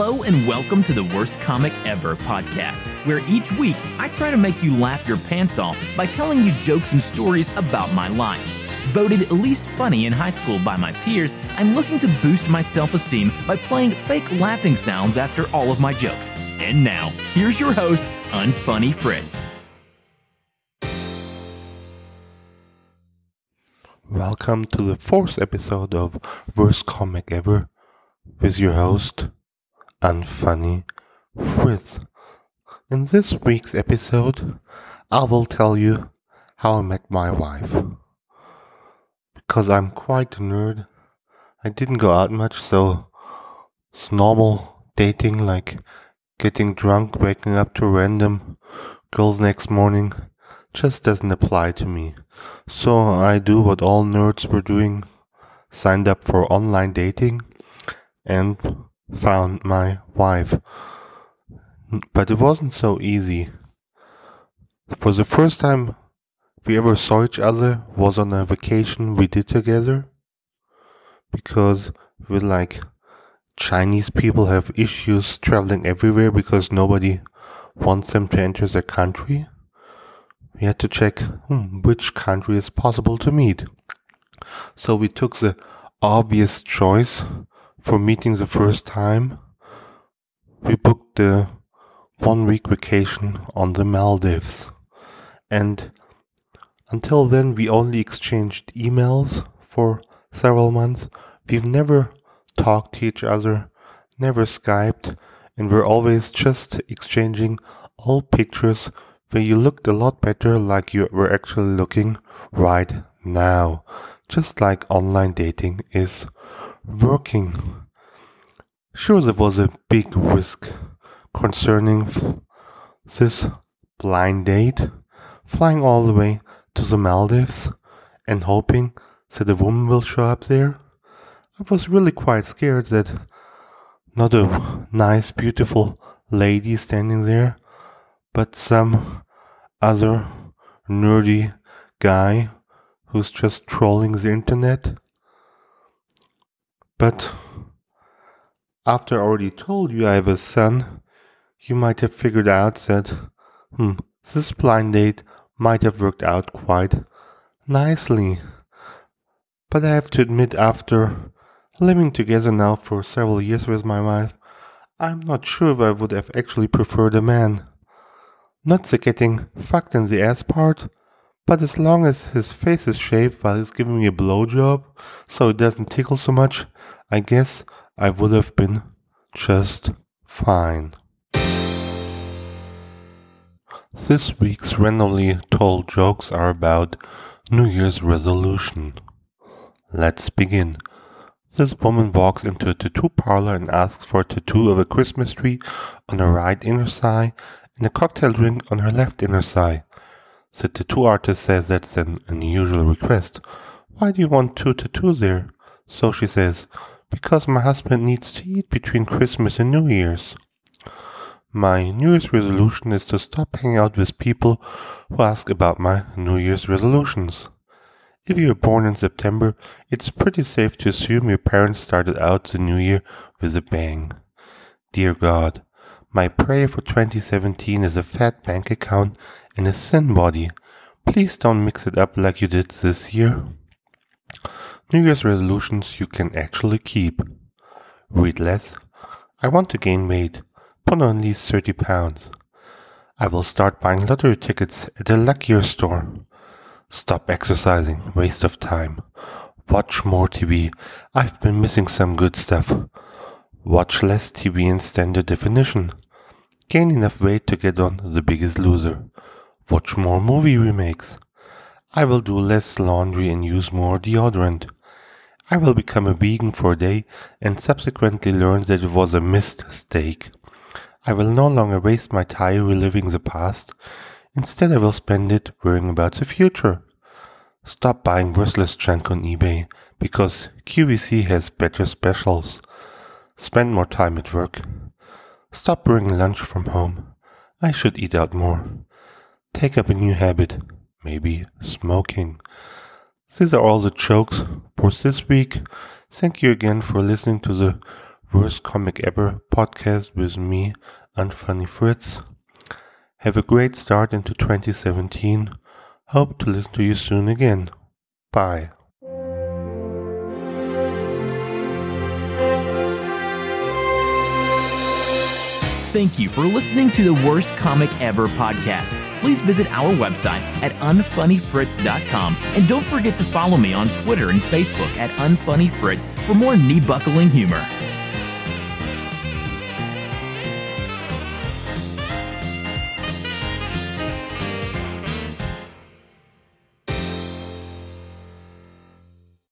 Hello and welcome to the Worst Comic Ever podcast, where each week I try to make you laugh your pants off by telling you jokes and stories about my life. Voted least funny in high school by my peers, I'm looking to boost my self esteem by playing fake laughing sounds after all of my jokes. And now, here's your host, Unfunny Fritz. Welcome to the fourth episode of Worst Comic Ever with your host, Unfunny Fritz. In this week's episode, I will tell you how I met my wife. Because I'm quite a nerd, I didn't go out much, so it's normal dating like getting drunk, waking up to random girls next morning just doesn't apply to me. So I do what all nerds were doing, signed up for online dating and found my wife. But it wasn't so easy. For the first time we ever saw each other was on a vacation we did together. Because we're like Chinese people have issues traveling everywhere because nobody wants them to enter their country. We had to check hmm, which country is possible to meet. So we took the obvious choice for meeting the first time. We booked the one week vacation on the Maldives. And until then, we only exchanged emails for several months. We've never talked to each other, never Skyped, and we're always just exchanging old pictures where you looked a lot better like you were actually looking right now. Just like online dating is working. Sure, there was a big risk concerning this blind date, flying all the way to the Maldives and hoping that a woman will show up there. I was really quite scared that not a nice, beautiful lady standing there, but some other nerdy guy who's just trolling the internet. But after I already told you I have a son, you might have figured out that, hmm, this blind date might have worked out quite nicely. But I have to admit, after living together now for several years with my wife, I'm not sure if I would have actually preferred a man. Not the getting fucked in the ass part, but as long as his face is shaved while he's giving me a blowjob, so it doesn't tickle so much, I guess I would have been just fine. This week's randomly told jokes are about New Year's resolution. Let's begin. This woman walks into a tattoo parlor and asks for a tattoo of a Christmas tree on her right inner thigh and a cocktail drink on her left inner thigh. The tattoo artist says that's an unusual request. Why do you want two tattoos there? So she says, because my husband needs to eat between Christmas and New Year's. My New Year's resolution is to stop hanging out with people who ask about my New Year's resolutions. If you were born in September, it's pretty safe to assume your parents started out the new year with a bang. Dear God, my prayer for 2017 is a fat bank account and a thin body. Please don't mix it up like you did this year. New Year's resolutions you can actually keep. Read less. I want to gain weight. Put on at least 30 pounds. I will start buying lottery tickets at a luckier store. Stop exercising. Waste of time. Watch more TV. I've been missing some good stuff. Watch less TV in standard definition. Gain enough weight to get on The Biggest Loser. Watch more movie remakes. I will do less laundry and use more deodorant. I will become a vegan for a day and subsequently learn that it was a mistake. I will no longer waste my time reliving the past. Instead, I will spend it worrying about the future. Stop buying worthless junk on eBay because QVC has better specials. Spend more time at work. Stop bringing lunch from home. I should eat out more. Take up a new habit, maybe smoking. These are all the jokes for this week. Thank you again for listening to the Worst Comic Ever podcast with me, Unfunny Fritz. Have a great start into 2017. Hope to listen to you soon again. Bye. Thank you for listening to the Worst Comic Ever podcast. Please visit our website at unfunnyfritz.com and don't forget to follow me on Twitter and Facebook at unfunnyfritz for more knee buckling humor.